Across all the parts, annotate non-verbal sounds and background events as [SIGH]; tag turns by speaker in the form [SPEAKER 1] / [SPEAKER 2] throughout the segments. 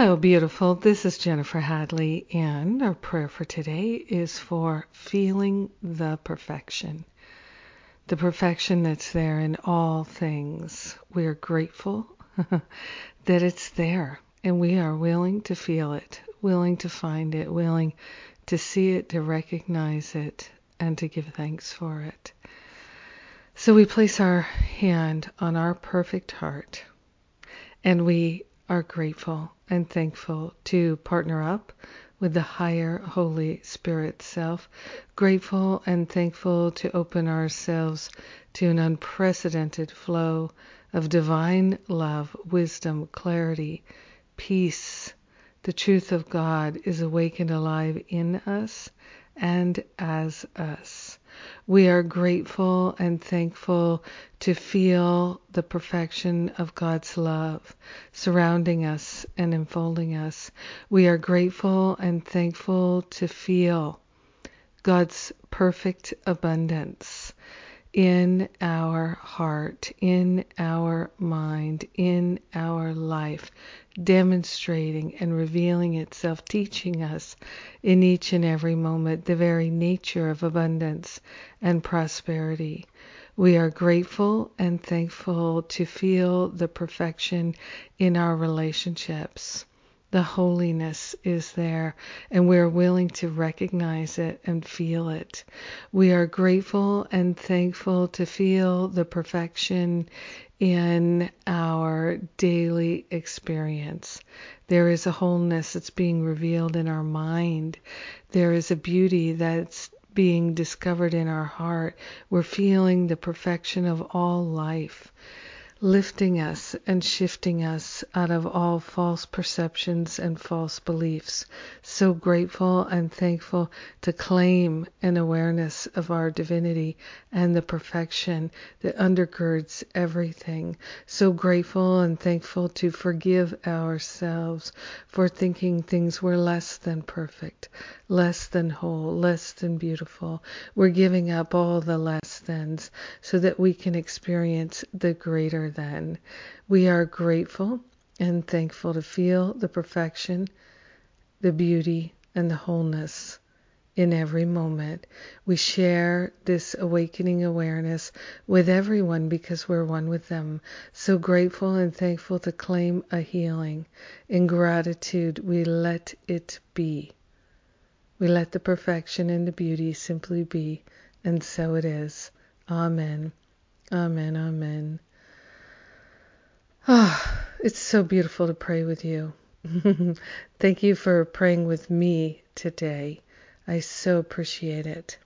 [SPEAKER 1] Hello, beautiful. This is Jennifer Hadley, and our prayer for today is for feeling the perfection. The perfection that's there in all things. We are grateful [LAUGHS] that it's there, and we are willing to feel it, willing to find it, willing to see it, to recognize it, and to give thanks for it. So we place our hand on our perfect heart, and we are grateful and thankful to partner up with the higher Holy Spirit self, grateful and thankful to open ourselves to an unprecedented flow of divine love, wisdom, clarity, peace. The truth of God is awakened alive in us and as us. We are grateful and thankful to feel the perfection of God's love surrounding us and enfolding us. We are grateful and thankful to feel God's perfect abundance in our heart, in our mind, in our life, demonstrating and revealing itself, teaching us in each and every moment the very nature of abundance and prosperity. We are grateful and thankful to feel the perfection in our relationships the holiness is there, and we're willing to recognize it and feel it. We are grateful and thankful to feel the perfection in our daily experience. There is a wholeness that's being revealed in our mind. There is a beauty that's being discovered in our heart. We're feeling the perfection of all life lifting us and shifting us out of all false perceptions and false beliefs. So grateful and thankful to claim an awareness of our divinity and the perfection that undergirds everything. So grateful and thankful to forgive ourselves for thinking things were less than perfect, less than whole, less than beautiful. We're giving up all the less thans so that we can experience the greater than. We are grateful and thankful to feel the perfection, the beauty, and the wholeness in every moment. We share this awakening awareness with everyone because we're one with them. So grateful and thankful to claim a healing. In gratitude, we let it be. We let the perfection and the beauty simply be, and so it is. Amen. Amen. Amen. Ah, it's so beautiful to pray with you. [LAUGHS] Thank you for praying with me today. I so appreciate it.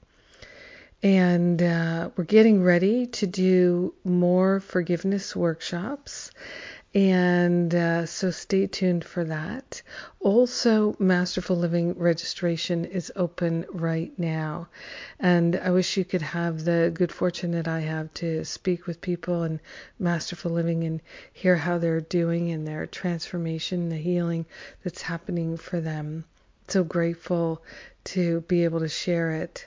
[SPEAKER 1] And uh, we're getting ready to do more forgiveness workshops. And uh, so stay tuned for that. Also, Masterful Living registration is open right now. And I wish you could have the good fortune that I have to speak with people in Masterful Living and hear how they're doing and their transformation, the healing that's happening for them. So grateful to be able to share it.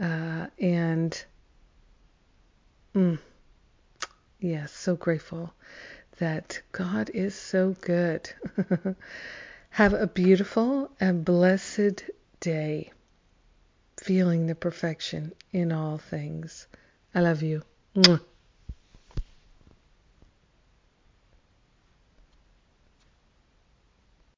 [SPEAKER 1] Uh, and, mm, yes, so grateful that God is so good. [LAUGHS] Have a beautiful and blessed day, feeling the perfection in all things. I love you. Mwah.